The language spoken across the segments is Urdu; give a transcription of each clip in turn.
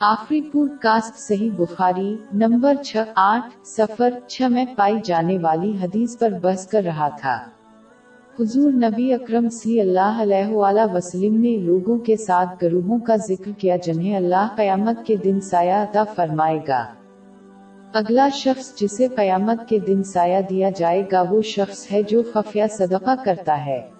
آخری پور کاسٹ صحیح بخاری نمبر چھ آٹھ سفر چھ میں پائی جانے والی حدیث پر بس کر رہا تھا۔ حضور نبی اکرم صلی اللہ علیہ وآلہ وسلم نے لوگوں کے ساتھ گروہوں کا ذکر کیا جنہیں اللہ قیامت کے دن سایہ عطا فرمائے گا۔ اگلا شخص جسے قیامت کے دن سایہ دیا جائے گا وہ شخص ہے جو خفیہ صدقہ کرتا ہے۔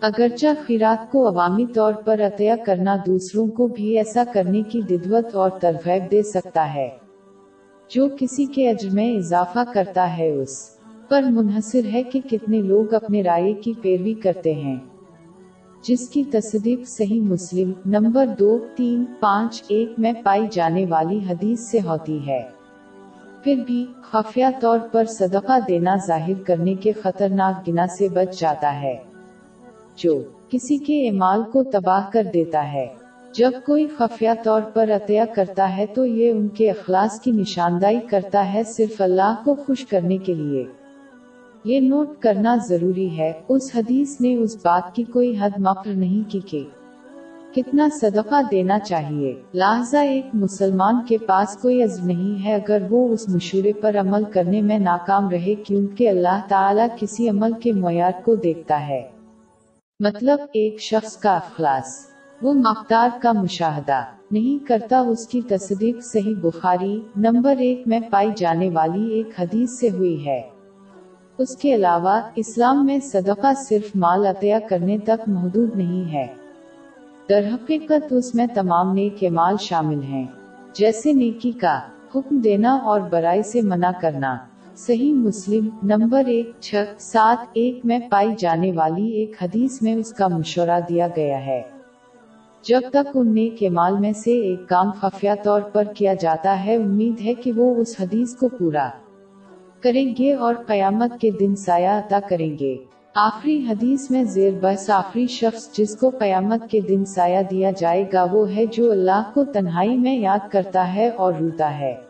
اگرچہ خیرات کو عوامی طور پر عطیہ کرنا دوسروں کو بھی ایسا کرنے کی ددوت اور ترغیب دے سکتا ہے۔ جو کسی کے عجر میں اضافہ کرتا ہے اس پر منحصر ہے کہ کتنے لوگ اپنے رائے کی پیروی کرتے ہیں۔ جس کی تصدیق صحیح مسلم نمبر دو، تین، پانچ، ایک میں پائی جانے والی حدیث سے ہوتی ہے۔ پھر بھی خفیہ طور پر صدقہ دینا ظاہر کرنے کے خطرناک گنا سے بچ جاتا ہے۔ جو کسی کے اعمال کو تباہ کر دیتا ہے۔ جب کوئی خفیہ طور پر عطیہ کرتا ہے تو یہ ان کے اخلاص کی نشاندائی کرتا ہے صرف اللہ کو خوش کرنے کے لیے۔ یہ نوٹ کرنا ضروری ہے۔ اس حدیث نے اس بات کی کوئی حد مقر نہیں کی کہ کتنا صدقہ دینا چاہیے۔ لہذا ایک مسلمان کے پاس کوئی عزم نہیں ہے۔ اگر وہ اس مشورے پر عمل کرنے میں ناکام رہے، کیونکہ اللہ تعالیٰ کسی عمل کے معیار کو دیکھتا ہے۔ مطلب ایک شخص کا اخلاص۔ وہ مختار کا مشاہدہ نہیں کرتا، اس کی تصدیق صحیح بخاری نمبر ایک میں پائی جانے والی ایک حدیث سے ہوئی ہے۔ اس کے علاوہ، اسلام میں صدقہ صرف مال عطیہ کرنے تک محدود نہیں ہے۔ در حقیقت، اس میں تمام نیک مال شامل ہیں۔ جیسے نیکی کا حکم دینا اور برائی سے منع کرنا۔ صحیح مسلم نمبر ایک، چھ، سات، ایک میں پائی جانے والی ایک حدیث میں اس کا مشورہ دیا گیا ہے۔ جب تک ان نیک مال میں سے ایک کام خفیہ طور پر کیا جاتا ہے، امید ہے کہ وہ اس حدیث کو پورا کریں گے اور قیامت کے دن سایہ عطا کریں گے۔ آخری حدیث میں زیر بحث آخری شخص جس کو قیامت کے دن سایہ دیا جائے گا، وہ ہے جو اللہ کو تنہائی میں یاد کرتا ہے اور روتا ہے۔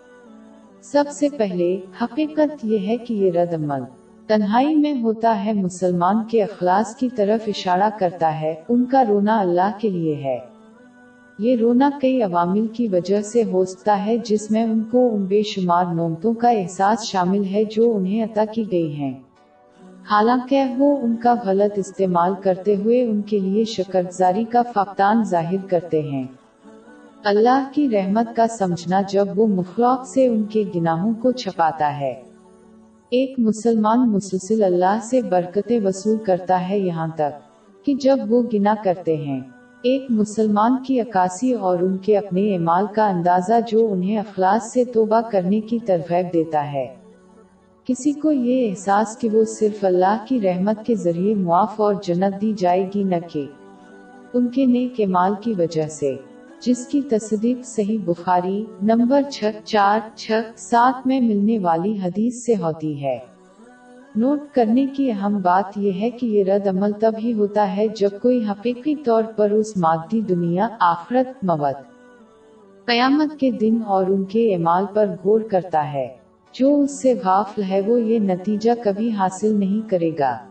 سب سے پہلے حقیقت یہ ہے کہ یہ رد عمل تنہائی میں ہوتا ہے، مسلمان کے اخلاص کی طرف اشارہ کرتا ہے، ان کا رونا اللہ کے لیے ہے۔ یہ رونا کئی عوامل کی وجہ سے ہو سکتا ہے، جس میں ان کو ان بے شمار نومتوں کا احساس شامل ہے جو انہیں عطا کی گئی ہیں۔ حالانکہ وہ ان کا غلط استعمال کرتے ہوئے ان کے لیے شکرزاری کا فقدان ظاہر کرتے ہیں۔ اللہ کی رحمت کا سمجھنا جب وہ مخلوق سے ان کے گناہوں کو چھپاتا ہے۔ ایک مسلمان مسلسل اللہ سے برکتیں وصول کرتا ہے یہاں تک کہ جب وہ گنا کرتے ہیں۔ ایک مسلمان کی عکاسی اور ان کے اپنے اعمال کا اندازہ جو انہیں اخلاص سے توبہ کرنے کی ترغیب دیتا ہے۔ کسی کو یہ احساس کہ وہ صرف اللہ کی رحمت کے ذریعے معاف اور جنت دی جائے گی نہ کہ ان کے نیک اعمال کی وجہ سے۔ جس کی تصدیق صحیح بخاری نمبر چھ چار چھ سات میں ملنے والی حدیث سے ہوتی ہے۔ نوٹ کرنے کی اہم بات یہ ہے کہ یہ رد عمل تب ہی ہوتا ہے جب کوئی حقیقی طور پر اس مادی دنیا آخرت موت، قیامت کے دن اور ان کے اعمال پر غور کرتا ہے۔ جو اس سے غافل ہے وہ یہ نتیجہ کبھی حاصل نہیں کرے گا۔